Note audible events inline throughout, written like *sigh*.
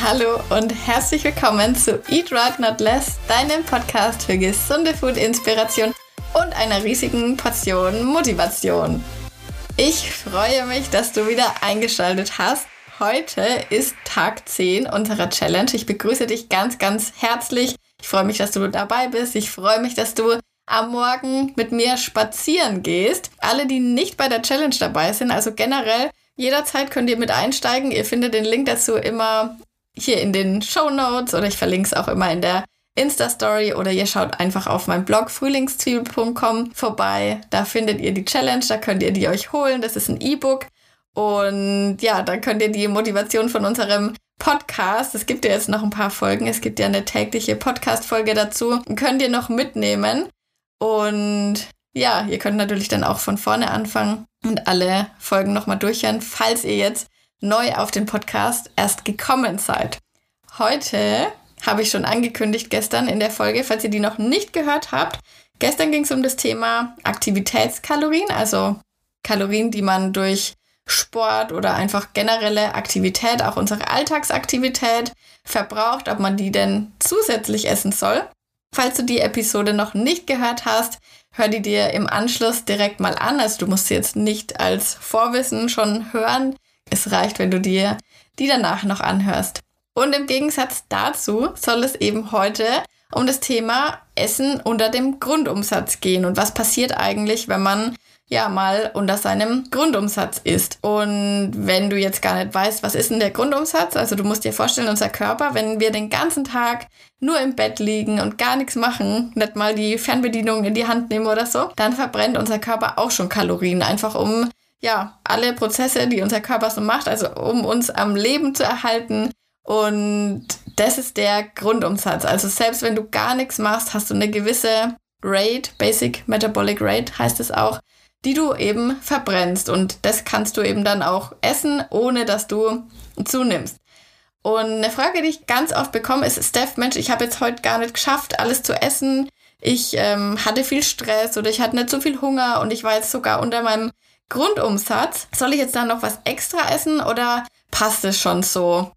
Hallo und herzlich willkommen zu Eat Right Not Less, deinem Podcast für gesunde Food-Inspiration und einer riesigen Portion Motivation. Ich freue mich, dass du wieder eingeschaltet hast. Heute ist Tag 10 unserer Challenge. Ich begrüße dich ganz, ganz herzlich. Ich freue mich, dass du dabei bist. Ich freue mich, dass du am Morgen mit mir spazieren gehst. Alle, die nicht bei der Challenge dabei sind, also generell, jederzeit könnt ihr mit einsteigen. Ihr findet den Link dazu immer hier in den Show Notes oder ich verlinke es auch immer in der Insta-Story oder ihr schaut einfach auf meinem Blog frühlingszwiebel.com vorbei. Da findet ihr die Challenge, da könnt ihr die euch holen. Das ist ein E-Book. Und ja, da könnt ihr die Motivation von unserem Podcast, es gibt ja jetzt noch ein paar Folgen, es gibt ja eine tägliche Podcast-Folge dazu, könnt ihr noch mitnehmen. Und ja, ihr könnt natürlich dann auch von vorne anfangen und alle Folgen nochmal durchhören, falls ihr jetzt neu auf den Podcast erst gekommen seid. Heute habe ich schon angekündigt gestern in der Folge, falls ihr die noch nicht gehört habt. Gestern ging es um das Thema Aktivitätskalorien, also Kalorien, die man durch Sport oder einfach generelle Aktivität, auch unsere Alltagsaktivität verbraucht, ob man die denn zusätzlich essen soll. Falls du die Episode noch nicht gehört hast, hör die dir im Anschluss direkt mal an. Also du musst sie jetzt nicht als Vorwissen schon hören. Es reicht, wenn du dir die danach noch anhörst. Und im Gegensatz dazu soll es eben heute um das Thema Essen unter dem Grundumsatz gehen. Und was passiert eigentlich, wenn man ja mal unter seinem Grundumsatz ist. Und wenn du jetzt gar nicht weißt, was ist denn der Grundumsatz, also du musst dir vorstellen, unser Körper, wenn wir den ganzen Tag nur im Bett liegen und gar nichts machen, nicht mal die Fernbedienung in die Hand nehmen oder so, dann verbrennt unser Körper auch schon Kalorien, einfach um ja, alle Prozesse, die unser Körper so macht, also um uns am Leben zu erhalten. Und das ist der Grundumsatz. Also selbst wenn du gar nichts machst, hast du eine gewisse Rate, Basic Metabolic Rate heißt es auch, die du eben verbrennst. Und das kannst du eben dann auch essen, ohne dass du zunimmst. Und eine Frage, die ich ganz oft bekomme, ist, Steph, Mensch, ich habe jetzt heute gar nicht geschafft, alles zu essen. Ich ähm, hatte viel Stress oder ich hatte nicht so viel Hunger und ich war jetzt sogar unter meinem Grundumsatz. Soll ich jetzt dann noch was extra essen oder passt es schon so?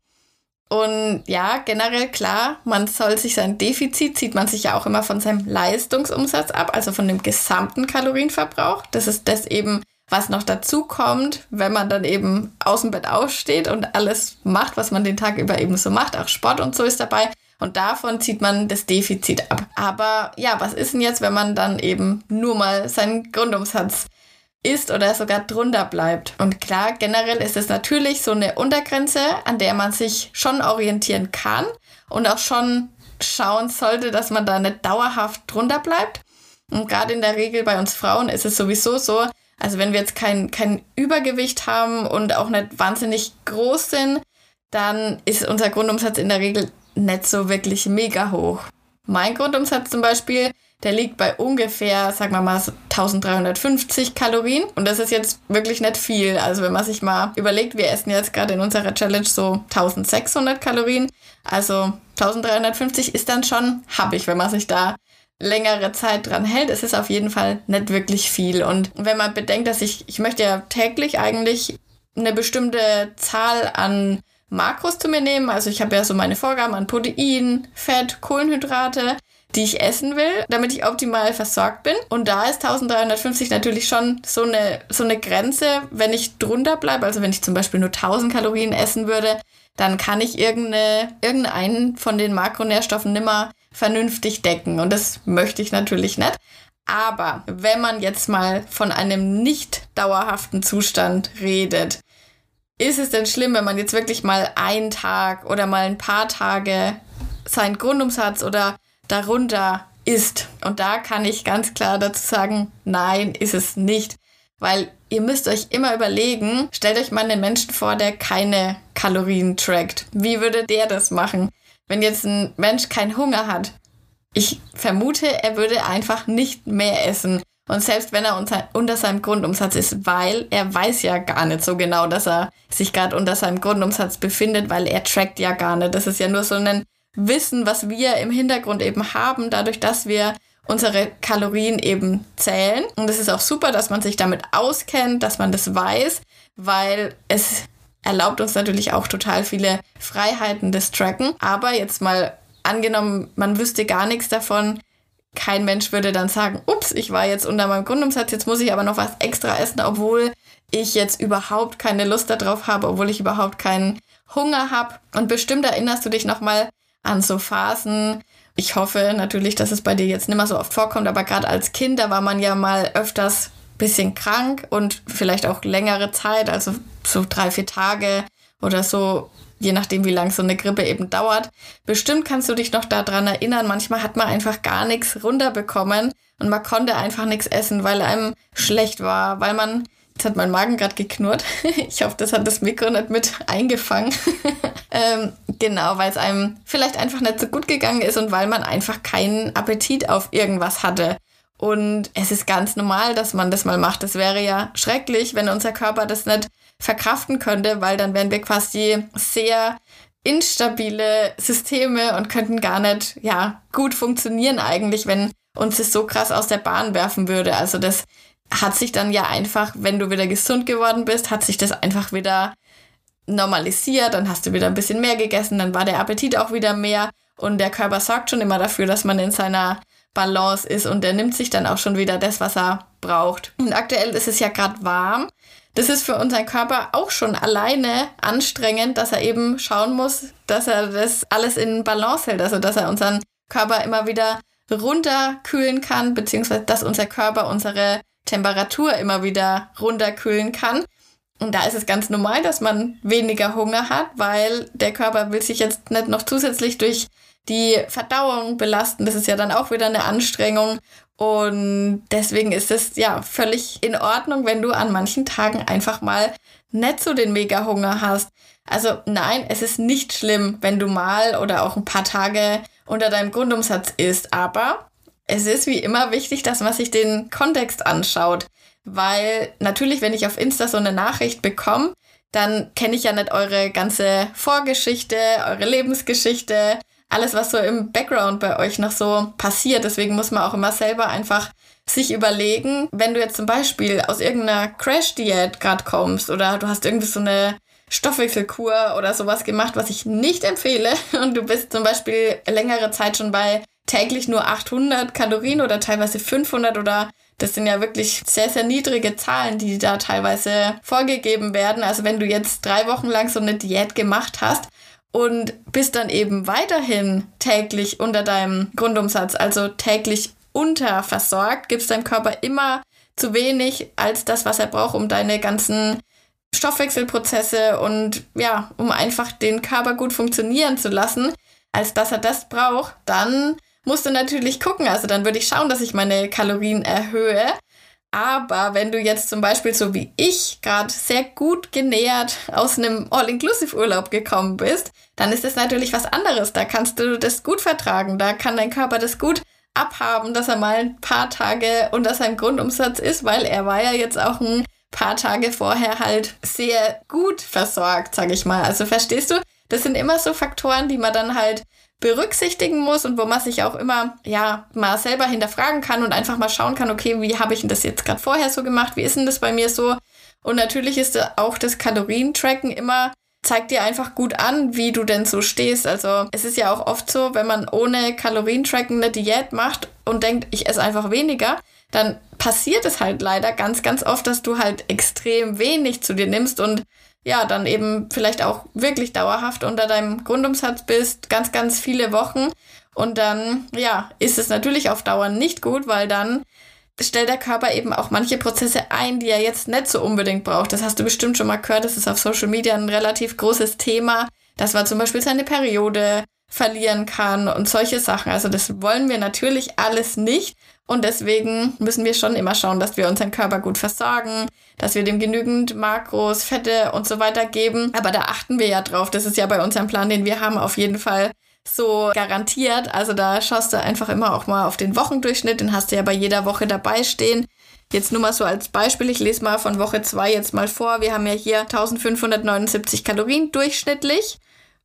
Und ja, generell klar, man soll sich sein Defizit, zieht man sich ja auch immer von seinem Leistungsumsatz ab, also von dem gesamten Kalorienverbrauch. Das ist das eben, was noch dazu kommt, wenn man dann eben aus dem Bett aufsteht und alles macht, was man den Tag über eben so macht. Auch Sport und so ist dabei. Und davon zieht man das Defizit ab. Aber ja, was ist denn jetzt, wenn man dann eben nur mal seinen Grundumsatz ist oder sogar drunter bleibt. Und klar, generell ist es natürlich so eine Untergrenze, an der man sich schon orientieren kann und auch schon schauen sollte, dass man da nicht dauerhaft drunter bleibt. Und gerade in der Regel bei uns Frauen ist es sowieso so, also wenn wir jetzt kein, kein Übergewicht haben und auch nicht wahnsinnig groß sind, dann ist unser Grundumsatz in der Regel nicht so wirklich mega hoch. Mein Grundumsatz zum Beispiel der liegt bei ungefähr, sagen wir mal, 1350 Kalorien. Und das ist jetzt wirklich nicht viel. Also wenn man sich mal überlegt, wir essen jetzt gerade in unserer Challenge so 1600 Kalorien. Also 1350 ist dann schon happig, wenn man sich da längere Zeit dran hält. Es ist auf jeden Fall nicht wirklich viel. Und wenn man bedenkt, dass ich, ich möchte ja täglich eigentlich eine bestimmte Zahl an Makros zu mir nehmen. Also ich habe ja so meine Vorgaben an Protein, Fett, Kohlenhydrate die ich essen will, damit ich optimal versorgt bin. Und da ist 1350 natürlich schon so eine, so eine Grenze, wenn ich drunter bleibe, also wenn ich zum Beispiel nur 1000 Kalorien essen würde, dann kann ich irgendeine, irgendeinen von den Makronährstoffen nimmer vernünftig decken. Und das möchte ich natürlich nicht. Aber wenn man jetzt mal von einem nicht dauerhaften Zustand redet, ist es denn schlimm, wenn man jetzt wirklich mal einen Tag oder mal ein paar Tage seinen Grundumsatz oder darunter ist. Und da kann ich ganz klar dazu sagen, nein, ist es nicht. Weil ihr müsst euch immer überlegen, stellt euch mal einen Menschen vor, der keine Kalorien trackt. Wie würde der das machen? Wenn jetzt ein Mensch keinen Hunger hat, ich vermute, er würde einfach nicht mehr essen. Und selbst wenn er unter, seinem Grundumsatz ist, weil er weiß ja gar nicht so genau, dass er sich gerade unter seinem Grundumsatz befindet, weil er trackt ja gar nicht. Das ist ja nur so ein Wissen, was wir im Hintergrund eben haben, dadurch, dass wir unsere Kalorien eben zählen. Und es ist auch super, dass man sich damit auskennt, dass man das weiß, weil es erlaubt uns natürlich auch total viele Freiheiten des Tracken. Aber jetzt mal angenommen, man wüsste gar nichts davon, kein Mensch würde dann sagen, ups, ich war jetzt unter meinem Grundumsatz, jetzt muss ich aber noch was extra essen, obwohl ich jetzt überhaupt keine Lust darauf habe, obwohl ich überhaupt keinen Hunger habe. Und bestimmt erinnerst du dich nochmal an so Phasen. Ich hoffe natürlich, dass es bei dir jetzt nicht mehr so oft vorkommt, aber gerade als Kind, da war man ja mal öfters bisschen krank und vielleicht auch längere Zeit, also so drei, vier Tage oder so, je nachdem, wie lang so eine Grippe eben dauert. Bestimmt kannst du dich noch daran erinnern, manchmal hat man einfach gar nichts runterbekommen und man konnte einfach nichts essen, weil einem schlecht war, weil man Jetzt hat mein Magen gerade geknurrt. *laughs* Ich hoffe, das hat das Mikro nicht mit eingefangen. *laughs* ähm, genau, weil es einem vielleicht einfach nicht so gut gegangen ist und weil man einfach keinen Appetit auf irgendwas hatte. Und es ist ganz normal, dass man das mal macht. Es wäre ja schrecklich, wenn unser Körper das nicht verkraften könnte, weil dann wären wir quasi sehr instabile Systeme und könnten gar nicht, ja, gut funktionieren eigentlich, wenn uns das so krass aus der Bahn werfen würde. Also das hat sich dann ja einfach, wenn du wieder gesund geworden bist, hat sich das einfach wieder normalisiert, dann hast du wieder ein bisschen mehr gegessen, dann war der Appetit auch wieder mehr und der Körper sorgt schon immer dafür, dass man in seiner Balance ist und der nimmt sich dann auch schon wieder das, was er braucht. Und aktuell ist es ja gerade warm. Das ist für unseren Körper auch schon alleine anstrengend, dass er eben schauen muss, dass er das alles in Balance hält, also dass er unseren Körper immer wieder runterkühlen kann, beziehungsweise dass unser Körper unsere Temperatur immer wieder runterkühlen kann. Und da ist es ganz normal, dass man weniger Hunger hat, weil der Körper will sich jetzt nicht noch zusätzlich durch die Verdauung belasten. Das ist ja dann auch wieder eine Anstrengung. Und deswegen ist es ja völlig in Ordnung, wenn du an manchen Tagen einfach mal nicht so den Mega-Hunger hast. Also nein, es ist nicht schlimm, wenn du mal oder auch ein paar Tage unter deinem Grundumsatz isst. Aber es ist wie immer wichtig, dass man sich den Kontext anschaut. Weil natürlich, wenn ich auf Insta so eine Nachricht bekomme, dann kenne ich ja nicht eure ganze Vorgeschichte, eure Lebensgeschichte, alles, was so im Background bei euch noch so passiert. Deswegen muss man auch immer selber einfach sich überlegen, wenn du jetzt zum Beispiel aus irgendeiner Crash-Diät gerade kommst oder du hast irgendwie so eine Stoffwechselkur oder sowas gemacht, was ich nicht empfehle *laughs* und du bist zum Beispiel längere Zeit schon bei täglich nur 800 Kalorien oder teilweise 500 oder das sind ja wirklich sehr, sehr niedrige Zahlen, die da teilweise vorgegeben werden. Also wenn du jetzt drei Wochen lang so eine Diät gemacht hast, und bist dann eben weiterhin täglich unter deinem Grundumsatz, also täglich unterversorgt, gibst deinem Körper immer zu wenig als das, was er braucht, um deine ganzen Stoffwechselprozesse und ja, um einfach den Körper gut funktionieren zu lassen, als dass er das braucht, dann musst du natürlich gucken. Also dann würde ich schauen, dass ich meine Kalorien erhöhe aber wenn du jetzt zum Beispiel so wie ich gerade sehr gut genährt aus einem All-Inclusive-Urlaub gekommen bist, dann ist das natürlich was anderes. Da kannst du das gut vertragen. Da kann dein Körper das gut abhaben, dass er mal ein paar Tage unter seinem Grundumsatz ist, weil er war ja jetzt auch ein paar Tage vorher halt sehr gut versorgt, sag ich mal. Also verstehst du? Das sind immer so Faktoren, die man dann halt berücksichtigen muss und wo man sich auch immer ja mal selber hinterfragen kann und einfach mal schauen kann, okay, wie habe ich denn das jetzt gerade vorher so gemacht? Wie ist denn das bei mir so? Und natürlich ist auch das Kalorientracken immer zeigt dir einfach gut an, wie du denn so stehst. Also es ist ja auch oft so, wenn man ohne Kalorientracken eine Diät macht und denkt, ich esse einfach weniger, dann passiert es halt leider ganz, ganz oft, dass du halt extrem wenig zu dir nimmst und ja, dann eben vielleicht auch wirklich dauerhaft unter deinem Grundumsatz bist, ganz, ganz viele Wochen. Und dann, ja, ist es natürlich auf Dauer nicht gut, weil dann stellt der Körper eben auch manche Prozesse ein, die er jetzt nicht so unbedingt braucht. Das hast du bestimmt schon mal gehört. Das ist auf Social Media ein relativ großes Thema, dass man zum Beispiel seine Periode verlieren kann und solche Sachen. Also das wollen wir natürlich alles nicht. Und deswegen müssen wir schon immer schauen, dass wir unseren Körper gut versorgen, dass wir dem genügend Makros, Fette und so weiter geben. Aber da achten wir ja drauf. Das ist ja bei unserem Plan, den wir haben, auf jeden Fall so garantiert. Also da schaust du einfach immer auch mal auf den Wochendurchschnitt. Den hast du ja bei jeder Woche dabei stehen. Jetzt nur mal so als Beispiel, ich lese mal von Woche 2 jetzt mal vor. Wir haben ja hier 1579 Kalorien durchschnittlich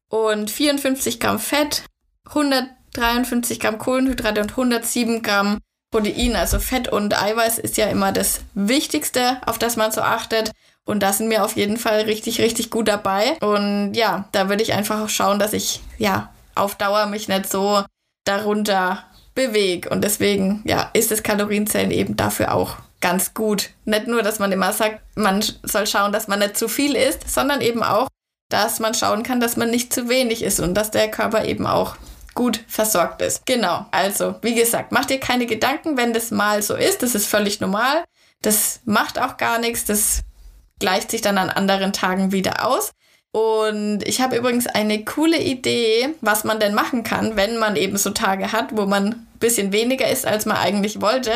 und 54 Gramm Fett, 153 Gramm Kohlenhydrate und 107 Gramm Protein, also Fett und Eiweiß ist ja immer das Wichtigste, auf das man so achtet. Und da sind wir auf jeden Fall richtig, richtig gut dabei. Und ja, da würde ich einfach auch schauen, dass ich ja auf Dauer mich nicht so darunter bewege. Und deswegen, ja, ist das Kalorienzählen eben dafür auch ganz gut. Nicht nur, dass man immer sagt, man soll schauen, dass man nicht zu viel isst, sondern eben auch, dass man schauen kann, dass man nicht zu wenig isst und dass der Körper eben auch gut versorgt ist. Genau. Also, wie gesagt, mach dir keine Gedanken, wenn das mal so ist. Das ist völlig normal. Das macht auch gar nichts. Das gleicht sich dann an anderen Tagen wieder aus. Und ich habe übrigens eine coole Idee, was man denn machen kann, wenn man eben so Tage hat, wo man ein bisschen weniger isst, als man eigentlich wollte.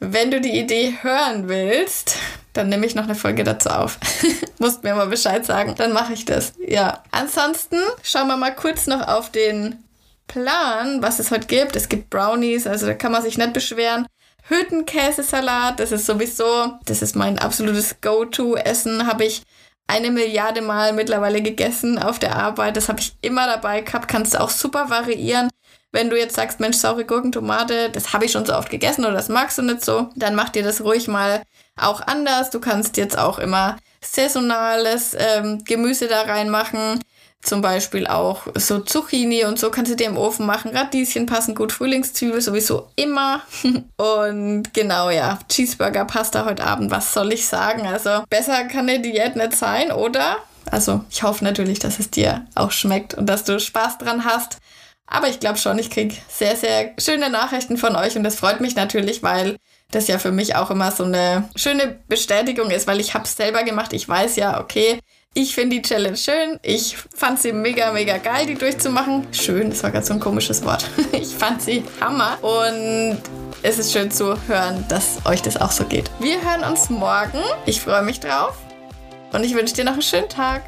Wenn du die Idee hören willst, dann nehme ich noch eine Folge dazu auf. *laughs* Musst mir mal Bescheid sagen, dann mache ich das. Ja. Ansonsten schauen wir mal kurz noch auf den Plan, was es heute gibt. Es gibt Brownies, also da kann man sich nicht beschweren. Hüttenkäsesalat, das ist sowieso, das ist mein absolutes Go-To-Essen, habe ich eine Milliarde Mal mittlerweile gegessen auf der Arbeit. Das habe ich immer dabei gehabt, kannst du auch super variieren. Wenn du jetzt sagst, Mensch, saure Gurken, Tomate, das habe ich schon so oft gegessen oder das magst du nicht so, dann mach dir das ruhig mal auch anders. Du kannst jetzt auch immer saisonales ähm, Gemüse da reinmachen. Zum Beispiel auch so Zucchini und so kannst du dir im Ofen machen. Radieschen passen gut, Frühlingszwiebel sowieso immer. *laughs* und genau, ja, Cheeseburger, Pasta heute Abend, was soll ich sagen? Also besser kann eine Diät nicht sein, oder? Also ich hoffe natürlich, dass es dir auch schmeckt und dass du Spaß dran hast. Aber ich glaube schon, ich kriege sehr, sehr schöne Nachrichten von euch und das freut mich natürlich, weil das ja für mich auch immer so eine schöne Bestätigung ist, weil ich habe es selber gemacht. Ich weiß ja, okay, ich finde die Challenge schön. Ich fand sie mega, mega geil, die durchzumachen. Schön, das war gerade so ein komisches Wort. *laughs* Ich fand sie Hammer und es ist schön zu hören, dass euch das auch so geht. Wir hören uns morgen. Ich freue mich drauf und ich wünsche dir noch einen schönen Tag.